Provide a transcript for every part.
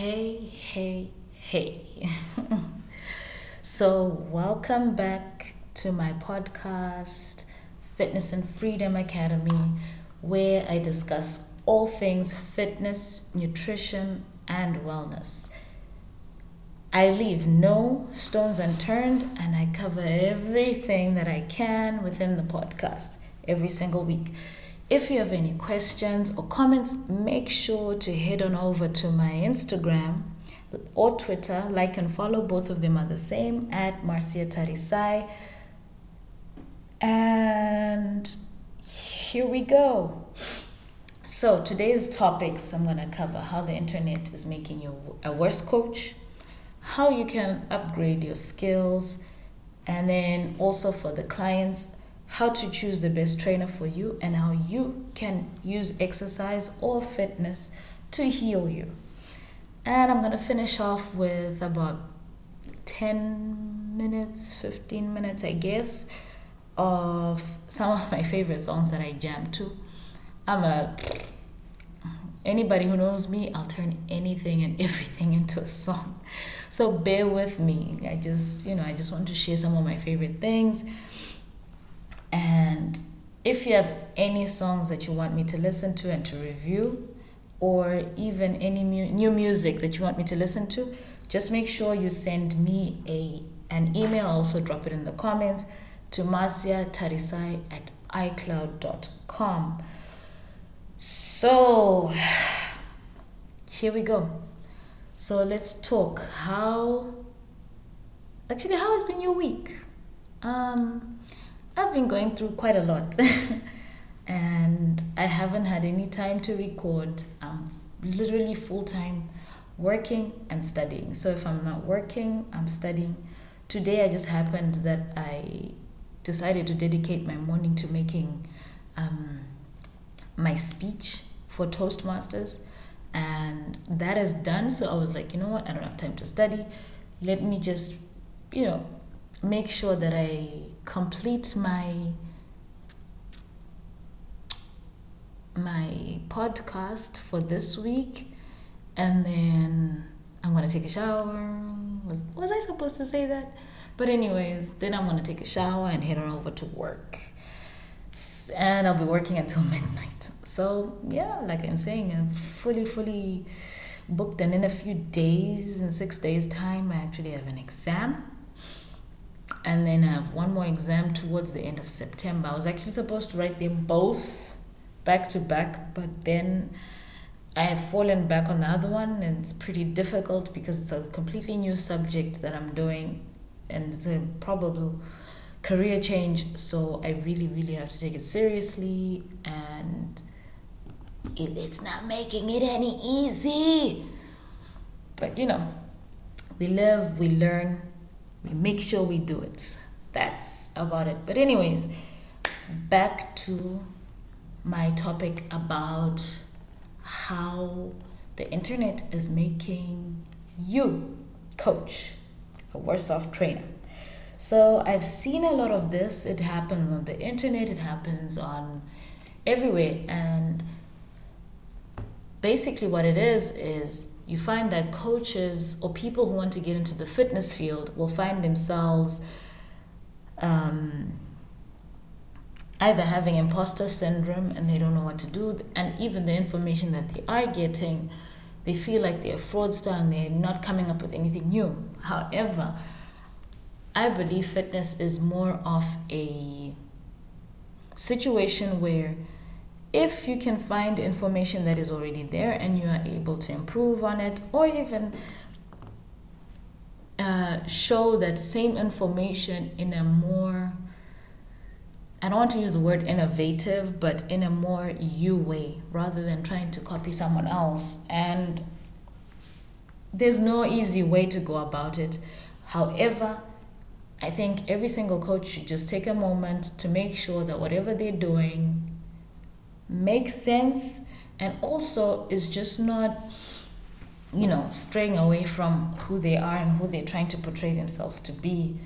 Hey, hey, hey. so, welcome back to my podcast, Fitness and Freedom Academy, where I discuss all things fitness, nutrition, and wellness. I leave no stones unturned and I cover everything that I can within the podcast every single week. If you have any questions or comments, make sure to head on over to my Instagram or Twitter. Like and follow, both of them are the same at Marcia Tarisai. And here we go. So, today's topics I'm going to cover how the internet is making you a worse coach, how you can upgrade your skills, and then also for the clients, how to choose the best trainer for you, and how you can use exercise or fitness to heal you. And I'm going to finish off with about 10 minutes, 15 minutes, I guess, of some of my favorite songs that I jam to. I'm a anybody who knows me, I'll turn anything and everything into a song. So bear with me. I just, you know, I just want to share some of my favorite things. And if you have any songs that you want me to listen to and to review, or even any mu- new music that you want me to listen to, just make sure you send me a an email. I'll also drop it in the comments to Marcia Tarisai at iCloud.com. So here we go. So let's talk. How actually how has been your week? Um I've been going through quite a lot. and I haven't had any time to record. I'm literally full time working and studying. So if I'm not working, I'm studying. Today, I just happened that I decided to dedicate my morning to making um, my speech for Toastmasters, and that is done. So I was like, you know what? I don't have time to study. Let me just, you know, make sure that I complete my my podcast for this week and then I'm gonna take a shower. Was was I supposed to say that? But anyways, then I'm gonna take a shower and head on over to work. And I'll be working until midnight. So yeah, like I'm saying, I'm fully, fully booked and in a few days, in six days time I actually have an exam and then I have one more exam towards the end of September. I was actually supposed to write them both back to back, but then I have fallen back on the other one, and it's pretty difficult because it's a completely new subject that I'm doing, and it's a probable career change. So I really, really have to take it seriously, and it, it's not making it any easy. But you know, we live, we learn, we make sure we do it. That's about it. But, anyways, back to my topic about how the internet is making you coach a worse off trainer. So I've seen a lot of this. It happens on the internet, it happens on everywhere. And basically, what it is is you find that coaches or people who want to get into the fitness field will find themselves um, either having imposter syndrome and they don't know what to do, and even the information that they are getting, they feel like they're a fraudster and they're not coming up with anything new. However, I believe fitness is more of a situation where if you can find information that is already there and you are able to improve on it or even uh, show that same information in a more I don't want to use the word innovative, but in a more you way rather than trying to copy someone else. And there's no easy way to go about it. However, I think every single coach should just take a moment to make sure that whatever they're doing makes sense and also is just not you know straying away from who they are and who they're trying to portray themselves to be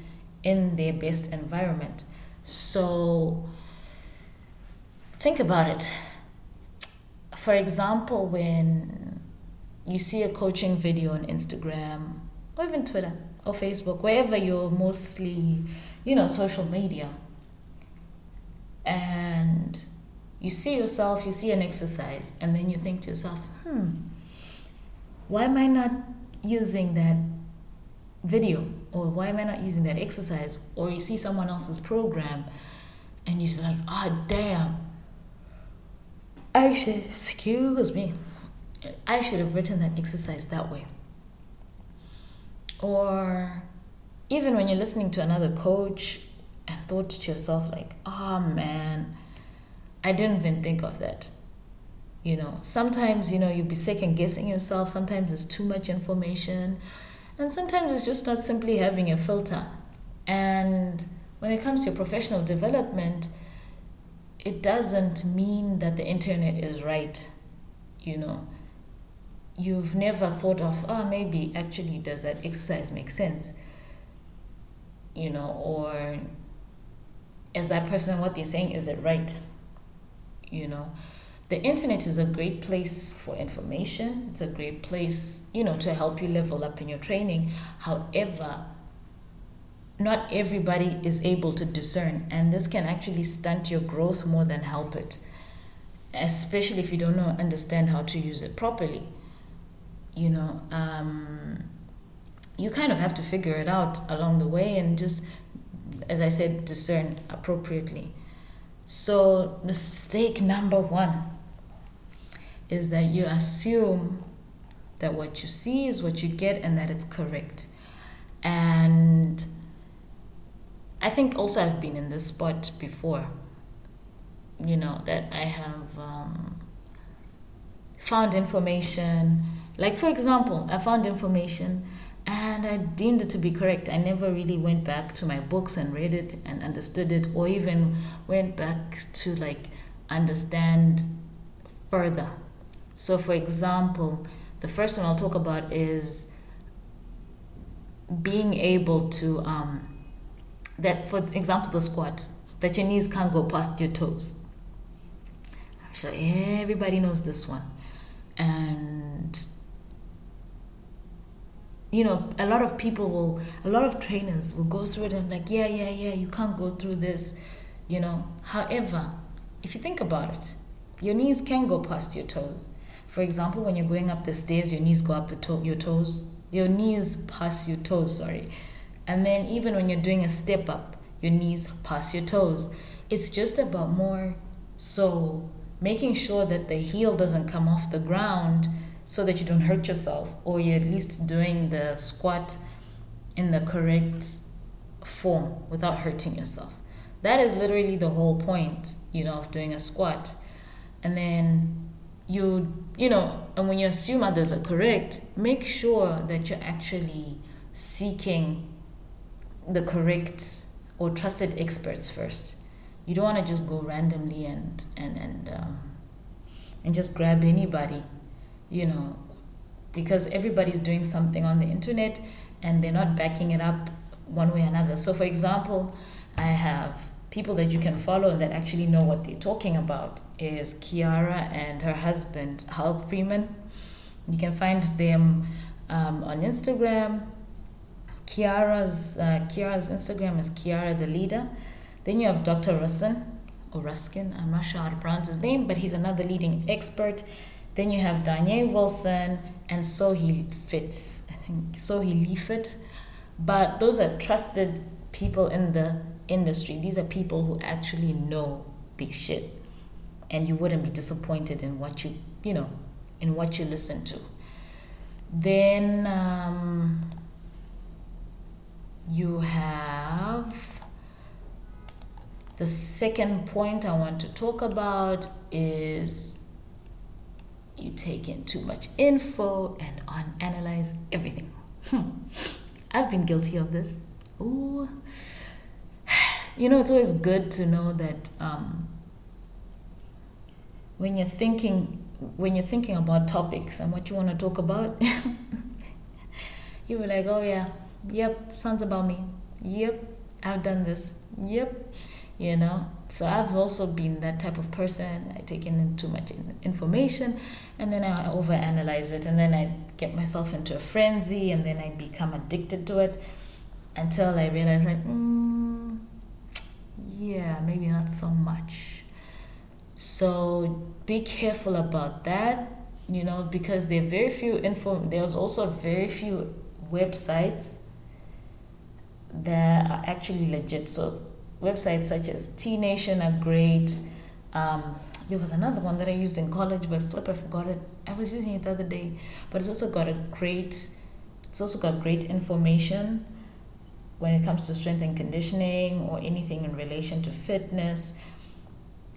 in their best environment so think about it for example when you see a coaching video on Instagram or even Twitter or Facebook, wherever you're mostly, you know, social media. And you see yourself, you see an exercise, and then you think to yourself, hmm, why am I not using that video? Or why am I not using that exercise? Or you see someone else's program and you're like, oh, damn, I should, excuse me, I should have written that exercise that way. Or even when you're listening to another coach and thought to yourself, like, oh man, I didn't even think of that. You know, sometimes, you know, you'll be second guessing yourself. Sometimes it's too much information. And sometimes it's just not simply having a filter. And when it comes to professional development, it doesn't mean that the internet is right. You know, you've never thought of, oh, maybe actually does that exercise make sense? You know, or is that person what they're saying, is it right? You know, the internet is a great place for information. It's a great place, you know, to help you level up in your training. However, not everybody is able to discern, and this can actually stunt your growth more than help it, especially if you don't know understand how to use it properly you know, um, you kind of have to figure it out along the way and just, as I said, discern appropriately. So, mistake number one is that you assume that what you see is what you get and that it's correct. And I think also I've been in this spot before, you know, that I have um, found information like, for example, I found information and I deemed it to be correct. I never really went back to my books and read it and understood it, or even went back to like understand further. So, for example, the first one I'll talk about is being able to, um, that for example, the squat, that your knees can't go past your toes. I'm sure everybody knows this one. And you know, a lot of people will, a lot of trainers will go through it and like, yeah, yeah, yeah, you can't go through this, you know. However, if you think about it, your knees can go past your toes. For example, when you're going up the stairs, your knees go up your, your toes, your knees pass your toes, sorry. And then even when you're doing a step up, your knees pass your toes. It's just about more so making sure that the heel doesn't come off the ground so that you don't hurt yourself or you're at least doing the squat in the correct form without hurting yourself. That is literally the whole point, you know, of doing a squat. And then you, you know, and when you assume others are correct, make sure that you're actually seeking the correct or trusted experts first. You don't want to just go randomly and and and um, and just grab anybody you know, because everybody's doing something on the internet and they're not backing it up one way or another. So, for example, I have people that you can follow and that actually know what they're talking about is Kiara and her husband Hal Freeman. You can find them um, on Instagram. Kiara's uh, Kiara's Instagram is Kiara the Leader. Then you have Dr. Ruskin or Ruskin. I'm not sure how to pronounce his name, but he's another leading expert then you have Danielle Wilson and Sohee Fit. I think Sohee Leafit. But those are trusted people in the industry. These are people who actually know the shit. And you wouldn't be disappointed in what you, you know, in what you listen to. Then um, you have the second point I want to talk about is you take in too much info and unanalyze everything. Hmm. I've been guilty of this. Ooh. You know, it's always good to know that um, when you're thinking when you're thinking about topics and what you want to talk about, you be like, oh yeah, yep, sounds about me. Yep, I've done this. Yep, you know. So I've also been that type of person. I take in too much information and then I overanalyze it and then I get myself into a frenzy and then I become addicted to it until I realize like, mm, yeah, maybe not so much. So be careful about that, you know, because there are very few info. There's also very few websites that are actually legit. So websites such as T Nation are great. Um, there was another one that I used in college, but flip, I forgot it. I was using it the other day, but it's also got a great. It's also got great information when it comes to strength and conditioning or anything in relation to fitness.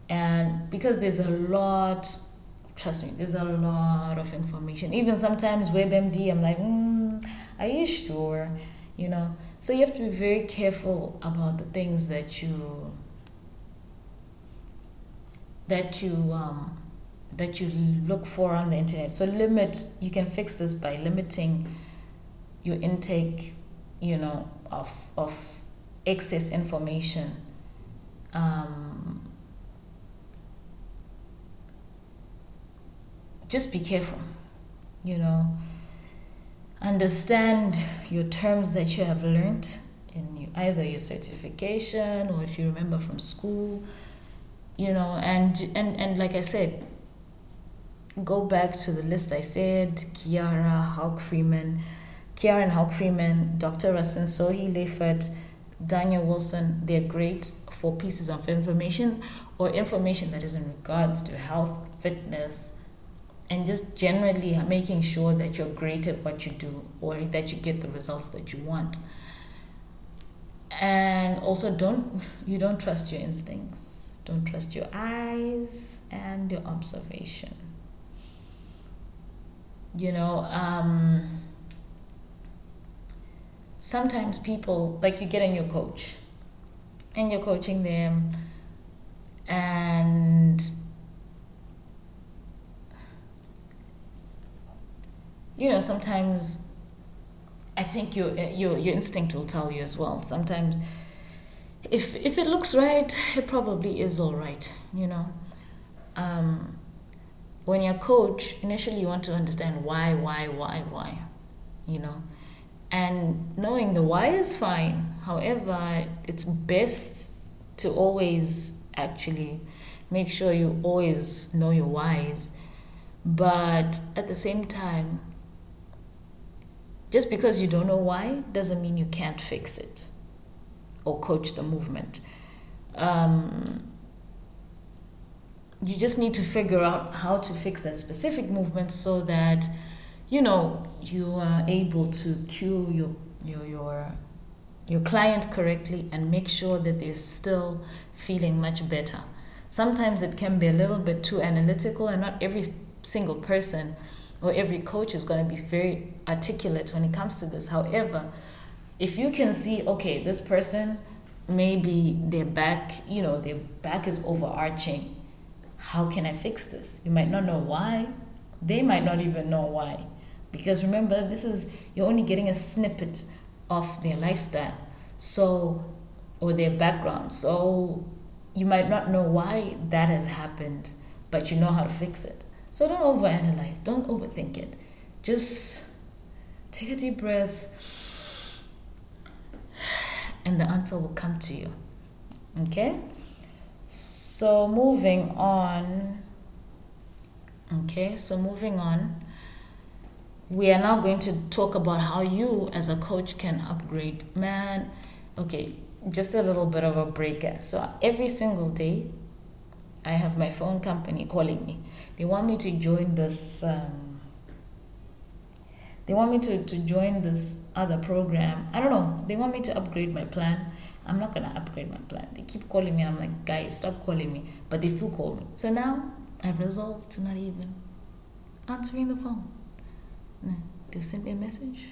And because there's a lot, trust me, there's a lot of information. Even sometimes WebMD, I'm like, mm, are you sure? You know, so you have to be very careful about the things that you that you um, that you look for on the internet. So limit. You can fix this by limiting your intake. You know, of of excess information. Um, just be careful. You know understand your terms that you have learned in either your certification or if you remember from school you know and and and like i said go back to the list i said kiara Hauck freeman kiara and Hauck freeman dr Rustin sohee Leifert, daniel wilson they're great for pieces of information or information that is in regards to health fitness and just generally making sure that you're great at what you do or that you get the results that you want. And also don't you don't trust your instincts. Don't trust your eyes and your observation. You know um, sometimes people like you get in your coach and you're coaching them and you know, sometimes I think your your your instinct will tell you as well. Sometimes, if if it looks right, it probably is all right. You know, um, when you're a coach, initially you want to understand why, why, why, why. You know, and knowing the why is fine. However, it's best to always actually make sure you always know your whys. But at the same time, just because you don't know why doesn't mean you can't fix it or coach the movement. Um, you just need to figure out how to fix that specific movement so that you know you are able to cue your your your your client correctly and make sure that they're still feeling much better. Sometimes it can be a little bit too analytical and not every single person or every coach is going to be very articulate when it comes to this. However, if you can see, okay, this person, maybe their back, you know, their back is overarching. How can I fix this? You might not know why. They might not even know why. Because remember, this is, you're only getting a snippet of their lifestyle. So, or their background. So, you might not know why that has happened, but you know how to fix it. So don't overanalyze, don't overthink it. Just take a deep breath and the answer will come to you. Okay? So moving on. Okay, so moving on. We are now going to talk about how you as a coach can upgrade. Man, okay, just a little bit of a breaker. So every single day I have my phone company calling me. They want me to join this. Um, they want me to, to join this other program. I don't know. They want me to upgrade my plan. I'm not gonna upgrade my plan. They keep calling me. I'm like, guys, stop calling me. But they still call me. So now I've resolved to not even answering the phone. They sent me a message.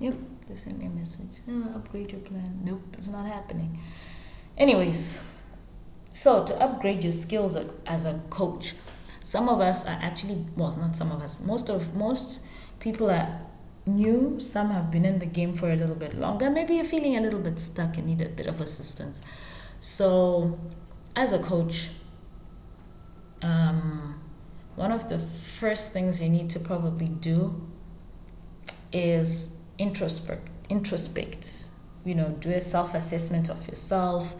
Yep, they sent me a message. Oh, upgrade your plan. Nope, it's not happening. Anyways, so, to upgrade your skills as a coach, some of us are actually, well, not some of us, most of most people are new, some have been in the game for a little bit longer. Maybe you're feeling a little bit stuck and need a bit of assistance. So, as a coach, um, one of the first things you need to probably do is introspect. Introspect. You know, do a self-assessment of yourself.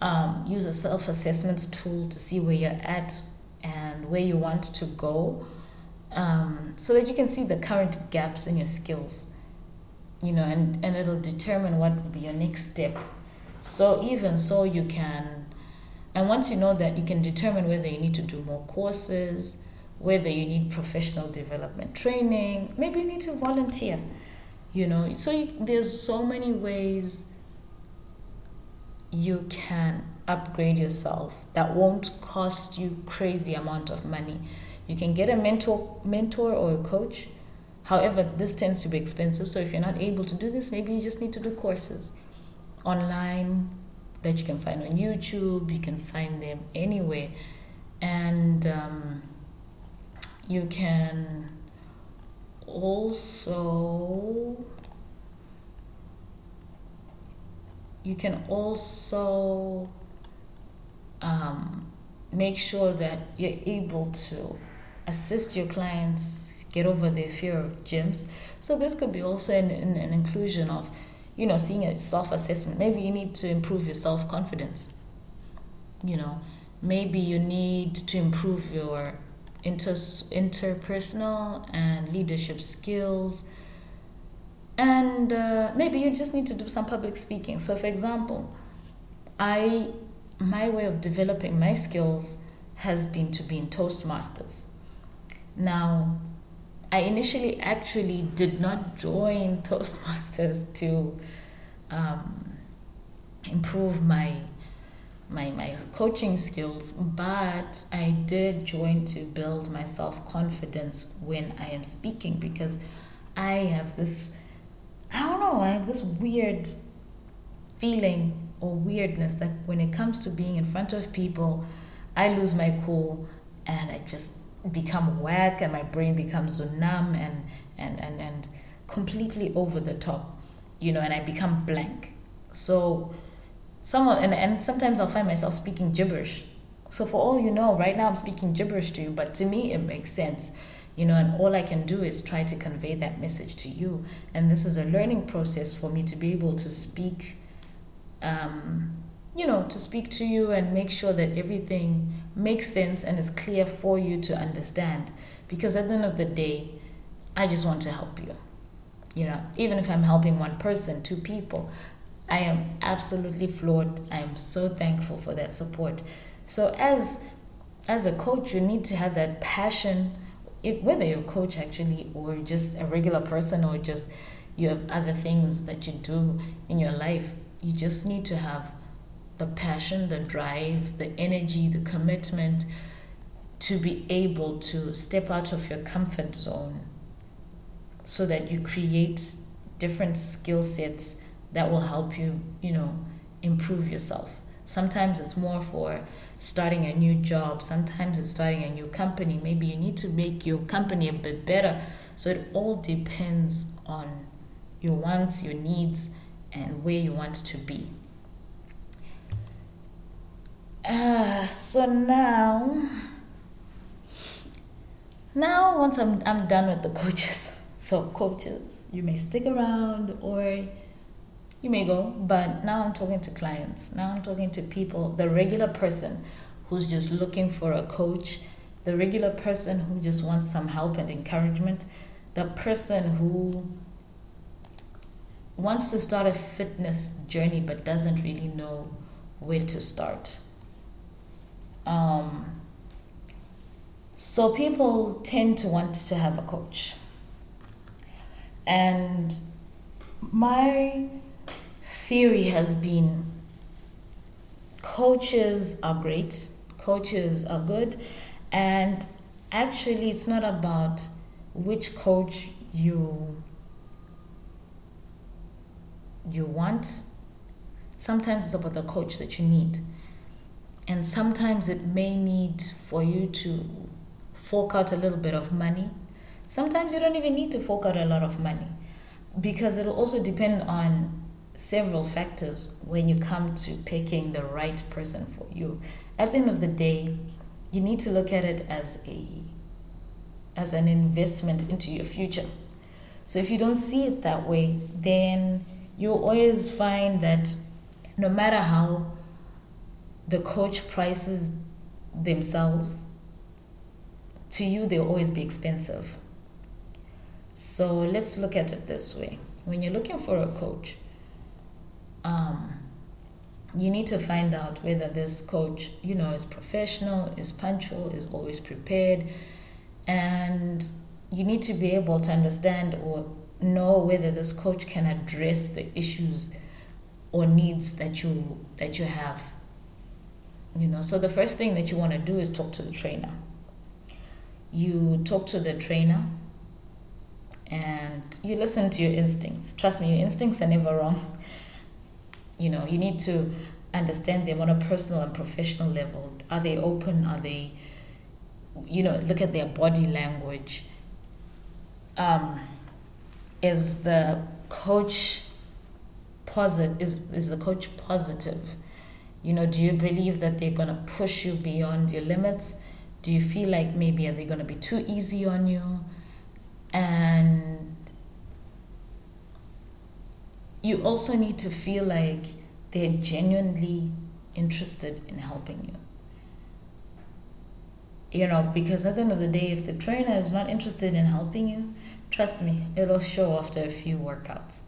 Um, use a self-assessment tool to see where you're at and where you want to go, um, so that you can see the current gaps in your skills. You know, and and it'll determine what will be your next step. So even so, you can and once you know that, you can determine whether you need to do more courses, whether you need professional development training, maybe you need to volunteer. You know, so you, there's so many ways you can upgrade yourself that won't cost you crazy amount of money. You can get a mentor, mentor or a coach. However, this tends to be expensive. So if you're not able to do this, maybe you just need to do courses online that you can find on YouTube, you can find them anywhere. And um, you can also you can also um, make sure that you're able to assist your clients get over their fear of gyms. So this could be also an, an, an inclusion of you know, seeing a self assessment. Maybe you need to improve your self confidence. You know, maybe you need to improve your inter- interpersonal and leadership skills. And uh, maybe you just need to do some public speaking. So, for example, I my way of developing my skills has been to be in Toastmasters. Now, I initially actually did not join Toastmasters to um, improve my my my coaching skills, but I did join to build my self confidence when I am speaking because I have this I don't know I have this weird feeling or weirdness that when it comes to being in front of people, I lose my cool and I just become whack and my brain becomes numb and and and, and completely over the top you know and i become blank. So someone and, and sometimes i'll find myself speaking gibberish. So for all you know right now i'm speaking gibberish to you but to me it makes sense you know and all i can do is try to convey that message to you. And this is a learning process for me to be able to speak um, you know, to speak to you and make sure that everything makes sense and is clear for you to understand. Because at the end of the day, I just want to help you. You know, even if I'm helping one person, two people, I am absolutely floored. I am so thankful for that support. So as as a coach, you need to have that passion, if, whether you're a coach actually, or just a regular person, or just you have other things that you do in your life. You just need to have the passion, the drive, the energy, the commitment to be able to step out of your comfort zone so that you create different skill sets that will help you, you know, improve yourself. Sometimes it's more for starting a new job, sometimes it's starting a new company. Maybe you need to make your company a bit better. So it all depends on your wants, your needs, and where you want to be. Uh, so now, now once I'm, I'm done with the coaches, so coaches, you may stick around or you may go, but now I'm talking to clients. Now I'm talking to people, the regular person who's just looking for a coach, the regular person who just wants some help and encouragement, the person who wants to start a fitness journey but doesn't really know where to start. Um, so people tend to want to have a coach. And my theory has been coaches are great, coaches are good, and actually, it's not about which coach you you want. Sometimes it's about the coach that you need. And sometimes it may need for you to fork out a little bit of money. Sometimes you don't even need to fork out a lot of money because it'll also depend on several factors when you come to picking the right person for you. At the end of the day, you need to look at it as a as an investment into your future. So if you don't see it that way, then you'll always find that no matter how the coach prices themselves, to you they'll always be expensive. So let's look at it this way. When you're looking for a coach, um, you need to find out whether this coach, you know, is professional, is punctual, is always prepared, and you need to be able to understand or know whether this coach can address the issues or needs that you that you have. You know, so the first thing that you want to do is talk to the trainer. You talk to the trainer and you listen to your instincts. Trust me, your instincts are never wrong. You know, you need to understand them on a personal and professional level. Are they open? Are they, you know, look at their body language. Um, is the coach positive? Is is the coach positive? You know, do you believe that they're gonna push you beyond your limits? Do you feel like maybe are they gonna be too easy on you? And you also need to feel like they're genuinely interested in helping you. You know, because at the end of the day, if the trainer is not interested in helping you, trust me, it'll show after a few workouts.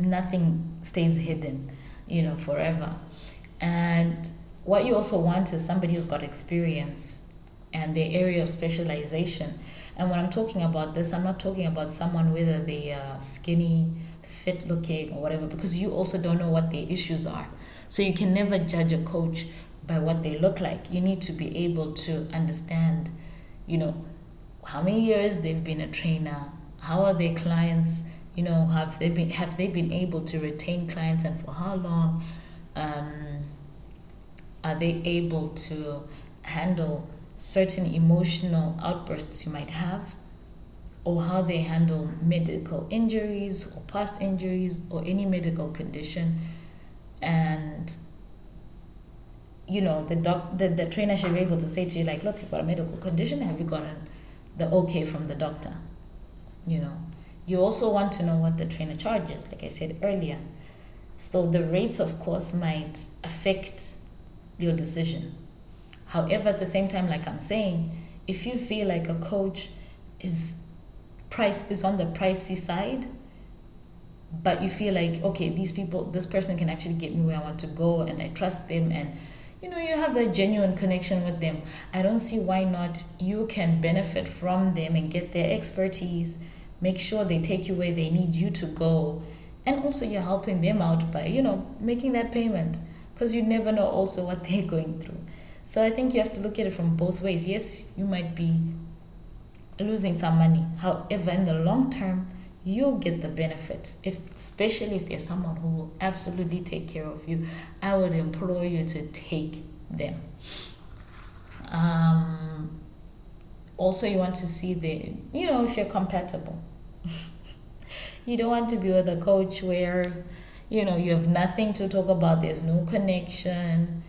Nothing stays hidden, you know, forever. And what you also want is somebody who's got experience and their area of specialization. And when I'm talking about this, I'm not talking about someone whether they are skinny, fit looking or whatever because you also don't know what their issues are. So you can never judge a coach by what they look like. You need to be able to understand, you know, how many years they've been a trainer, how are their clients, you know, have they been have they been able to retain clients and for how long? Um, are they able to handle certain emotional outbursts you might have? or how they handle medical injuries or past injuries or any medical condition and you know the doc the, the trainer should be able to say to you like look you've got a medical condition have you gotten the okay from the doctor you know. You also want to know what the trainer charges like i said earlier. So the rates of course might affect your decision. However at the same time like i'm saying if you feel like a coach is price is on the pricey side but you feel like okay these people this person can actually get me where i want to go and i trust them and you know you have a genuine connection with them. I don't see why not you can benefit from them and get their expertise make sure they take you where they need you to go and also you're helping them out by you know making that payment because you never know also what they're going through. So i think you have to look at it from both ways. Yes you might be losing some money. However, in the long term, you'll get the benefit. If especially if there's someone who will absolutely take care of you, I would implore you to take them. Um, also, you want to see the you know if you're compatible. you don't want to be with a coach where you know you have nothing to talk about. There's no connection.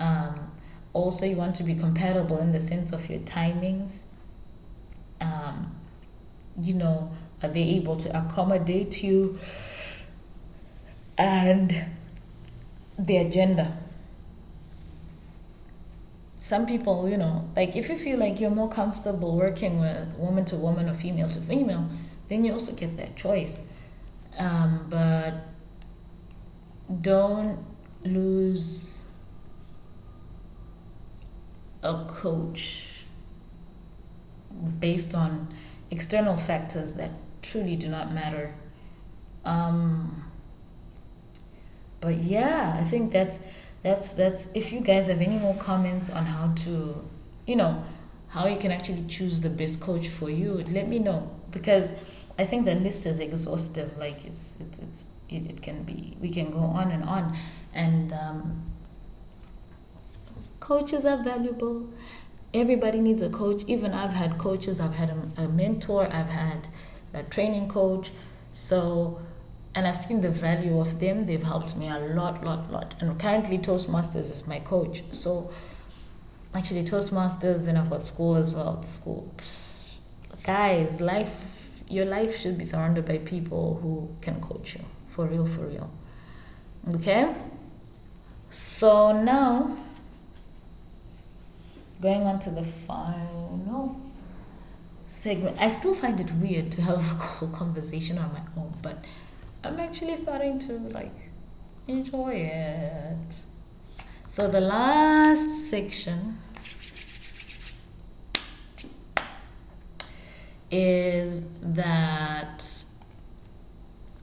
Um, also, you want to be compatible in the sense of your timings um, you know, are they able to accommodate you and the agenda? Some people, you know, like if you feel like you're more comfortable working with woman to woman or female to female, then you also get that choice. Um, but don't lose a coach based on external factors that truly do not matter. Um, but yeah, I think that's that's that's if you guys have any more comments on how to, you know, how you can actually choose the best coach for you, let me know because I think the list is exhaustive. Like it's it's it's it, it can be we can go on and on, and um, coaches are valuable everybody needs a coach. Even I've had coaches, I've had a, a mentor, I've had a training coach. So and I've seen the value of them. They've helped me a lot, lot, lot. And currently, Toastmasters is my coach. So, actually, Toastmasters, then I've got school as well. School, guys, life, your life should be surrounded by people who can coach you for real, for real. Okay. So now, going on to the final segment. I still find it weird to have a whole conversation on my own, but I'm actually starting to like enjoy it. So the last section is that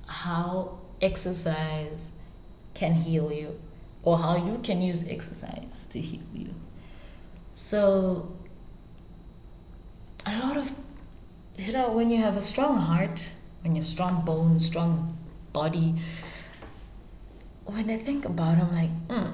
how exercise can heal you or how you can use exercise to heal you. So a lot of you know when you have a strong heart, when you have strong bones, strong body. When I think about it, I'm like, mm,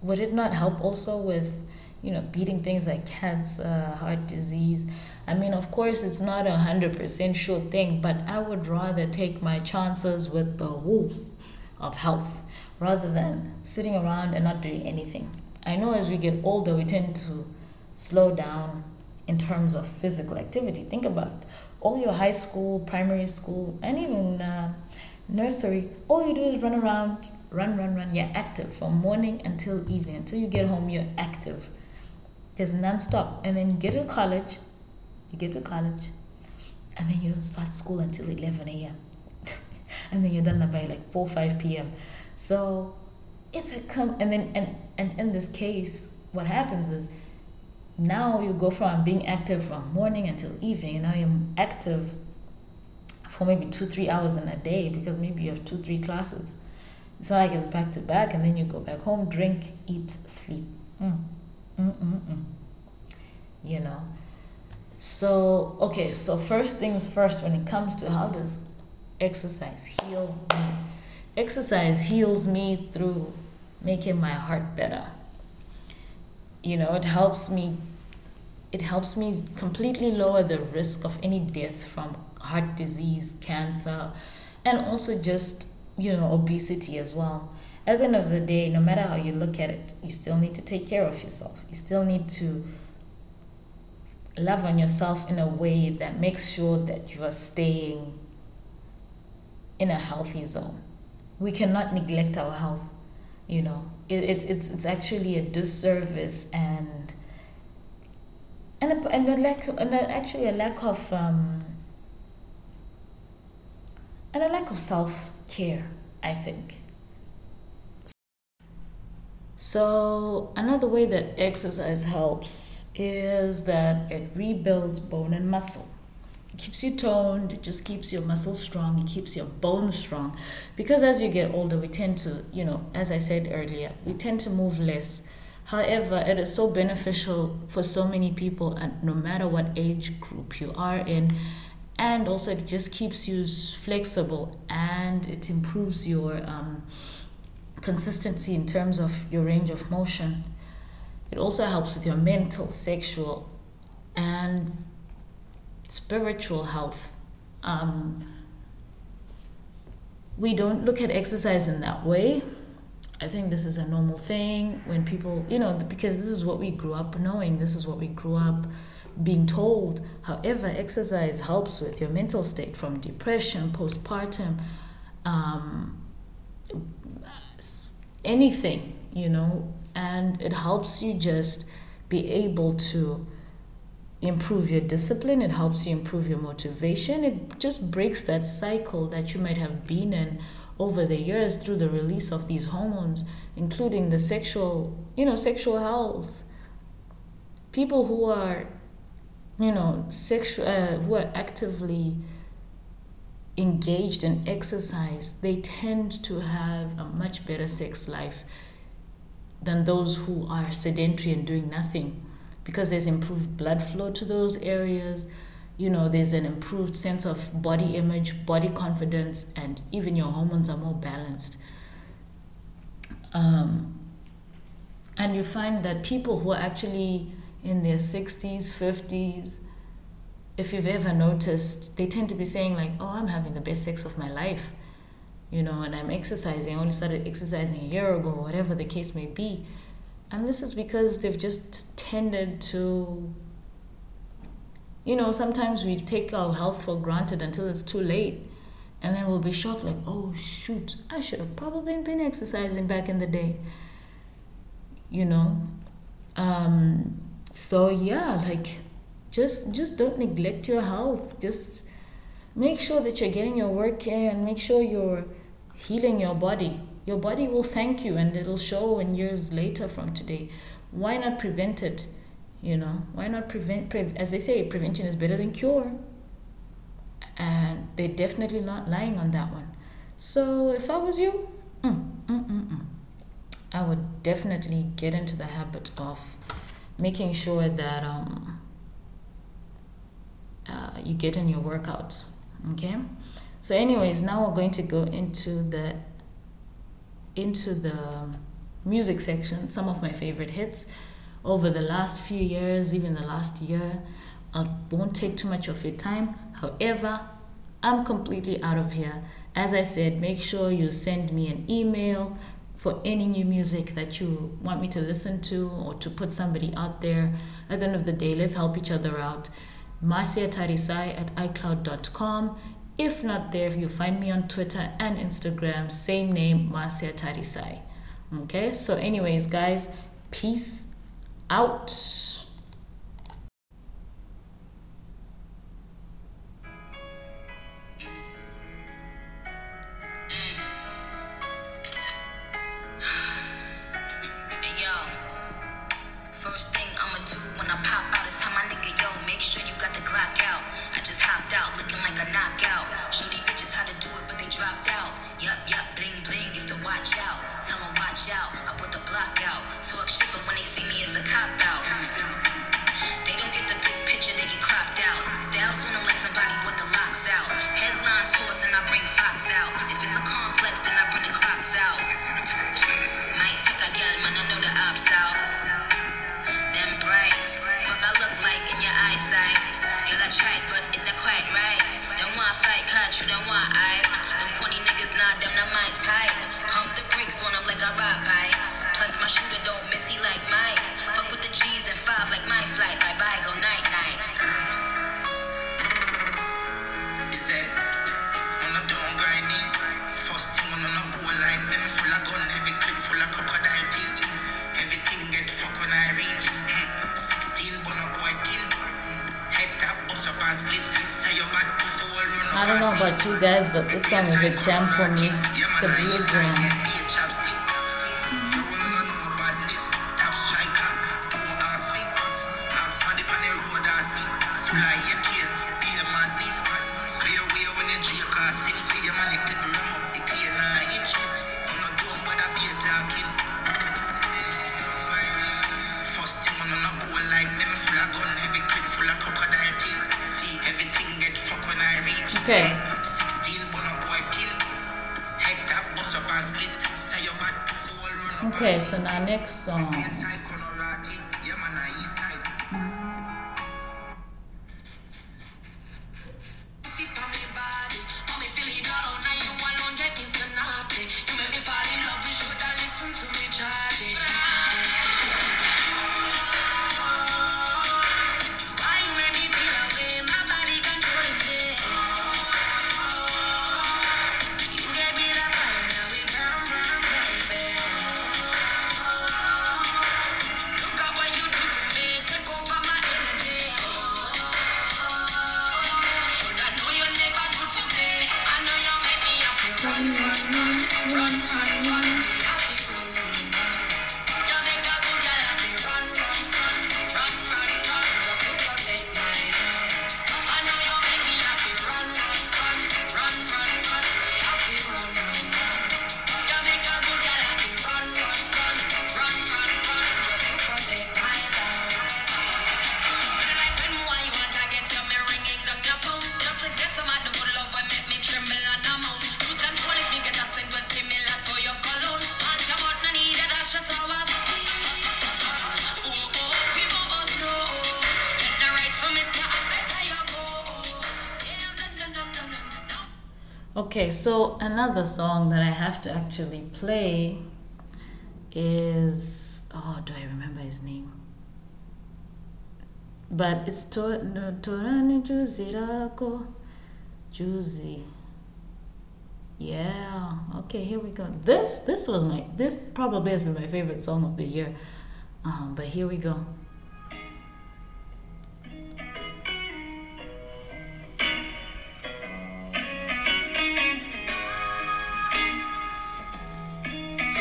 would it not help also with, you know, beating things like cancer, heart disease? I mean, of course, it's not a hundred percent sure thing, but I would rather take my chances with the wolves of health rather than sitting around and not doing anything. I know as we get older, we tend to slow down in terms of physical activity. Think about it all your high school, primary school, and even uh, nursery, all you do is run around, run, run, run. You're active from morning until evening. Until you get home, you're active. There's non-stop. And then you get to college, you get to college, and then you don't start school until 11 a.m. and then you're done by like 4 5 p.m. So it's a come, and then, and, and in this case, what happens is now you go from being active from morning until evening and now you're active for maybe two three hours in a day because maybe you have two three classes. It's not like it's back to back and then you go back home drink eat sleep. Mm. Mm-mm-mm. you know? So okay so first things first when it comes to how does exercise heal me? Exercise heals me through making my heart better you know it helps me it helps me completely lower the risk of any death from heart disease cancer and also just you know obesity as well. At the end of the day no matter how you look at it you still need to take care of yourself. You still need to love on yourself in a way that makes sure that you are staying in a healthy zone. We cannot neglect our health you know it, it's it's it's actually a disservice and and a, and a lack and a, actually a lack of um, and a lack of self care I think. So another way that exercise helps is that it rebuilds bone and muscle keeps you toned, it just keeps your muscles strong, it keeps your bones strong. Because as you get older, we tend to, you know, as I said earlier, we tend to move less. However, it is so beneficial for so many people, and no matter what age group you are in, and also it just keeps you flexible and it improves your um, consistency in terms of your range of motion. It also helps with your mental, sexual, and spiritual health. Um, we don't look at exercise in that way. I think this is a normal thing when people, you know, because this is what we grew up knowing, this is what we grew up being told. However, exercise helps with your mental state from depression, postpartum, um, anything, you know, and it helps you just be able to improve your discipline, it helps you improve your motivation. It just breaks that cycle that you might have been in over the years through the release of these hormones, including the sexual, you know, sexual health. People who are, you know, sexual, uh, who are actively engaged in exercise, they tend to have a much better sex life than those who are sedentary and doing nothing because there's improved blood flow to those areas you know there's an improved sense of body image body confidence and even your hormones are more balanced um, and you find that people who are actually in their 60s 50s if you've ever noticed, they tend to be saying, like, oh, I'm having the best sex of my life, you know, and I'm exercising. I only started exercising a year ago, whatever the case may be. And this is because they've just tended to, you know, sometimes we take our health for granted until it's too late. And then we'll be shocked, like, oh, shoot, I should have probably been exercising back in the day, you know. Um, so, yeah, like, just just don't neglect your health just make sure that you're getting your work in make sure you're healing your body your body will thank you and it'll show in years later from today. Why not prevent it? You know why not prevent pre- as they say prevention is better than cure. And they're definitely not lying on that one. So if i was you mm, mm, mm, mm i would definitely get into the habit of making sure that um, uh, you get in your workouts okay? So anyways now we're going to go into the into the music section some of my favorite hits. Over the last few years even the last year i won't take too much of your time. However i'm completely out of here. As i said make sure you send me an email for any new music that you want me to listen to or to put somebody out there. At the end of the day let's help each other out. Marcia Tarisai at iCloud.com. If not there, you find me on Twitter and Instagram, same name, Marcia Tarisai. Okay, so, anyways, guys, peace out. But this song is a jam for me. It's a blues one. Okay, so another song that I have to actually play is oh, do I remember his name? But it's Torani Juzi Rako. Juzi. Yeah. Okay, here we go. This this was my this probably has been my favorite song of the year. Um, but here we go.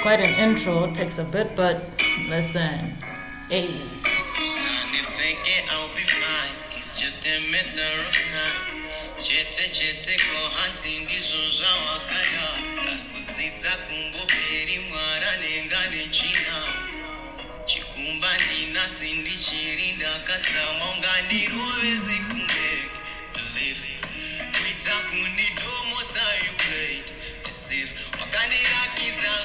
Quite an intro. It takes a bit, but listen. Hey. asikudzidza kumboperi mwara nenga nechina chikumba ndinasi ndichiri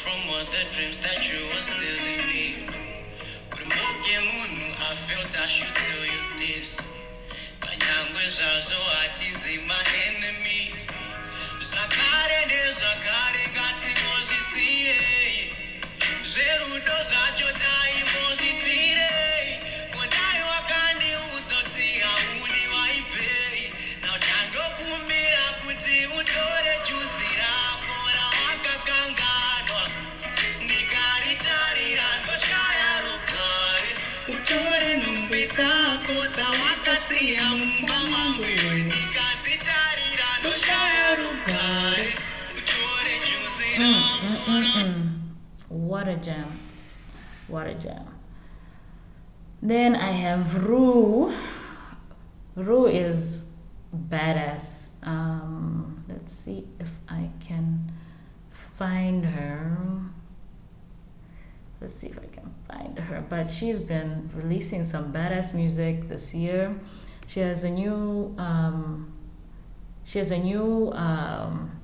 from all the dreams that you were selling me. Urimboke munhu i felt i should tell you this. Kanyangwe zvazvo hatizi maenemies What a jam. What a jam. Then I have Rue. Rue is badass. Um, let's see if I can find her. Let's see if I can find her. But she's been releasing some badass music this year. She has a new um, she has a new um,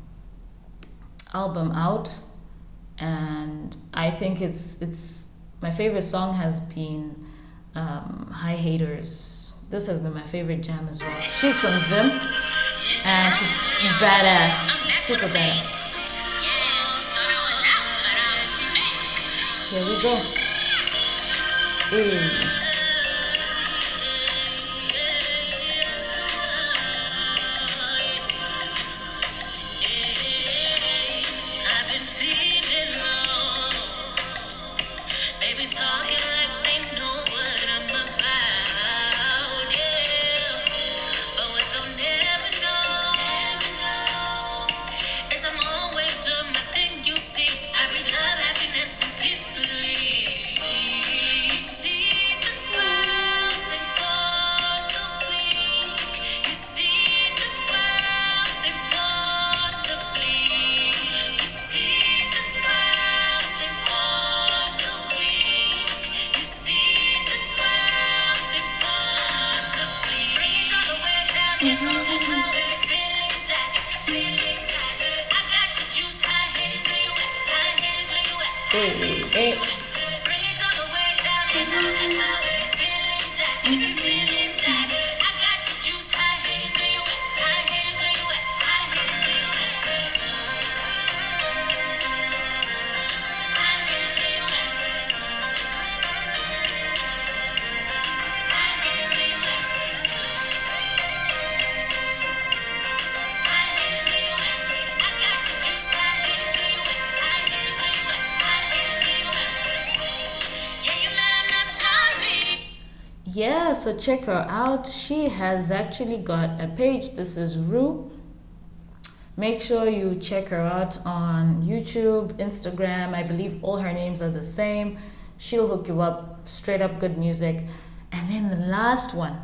album out and I think it's it's my favorite song has been um, High Haters. This has been my favorite jam as well. She's from Zim, and she's badass, super badass. Here we go. Hey. so check her out. She has actually got a page. This is Rue. Make sure you check her out on YouTube, Instagram. I believe all her names are the same. She'll hook you up. Straight up good music. And then the last one,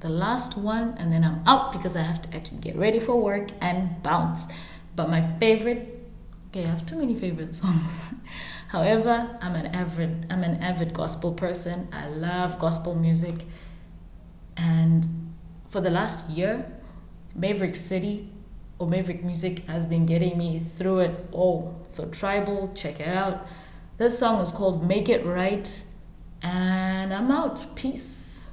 the last one, and then I'm out because I have to actually get ready for work and bounce. But my favorite, okay, I have too many favorite songs. However, I'm an avid, I'm an avid gospel person. I love gospel music. And for the last year, Maverick City or Maverick Music has been getting me through it all. So, Tribal, check it out. This song is called Make It Right, and I'm out. Peace.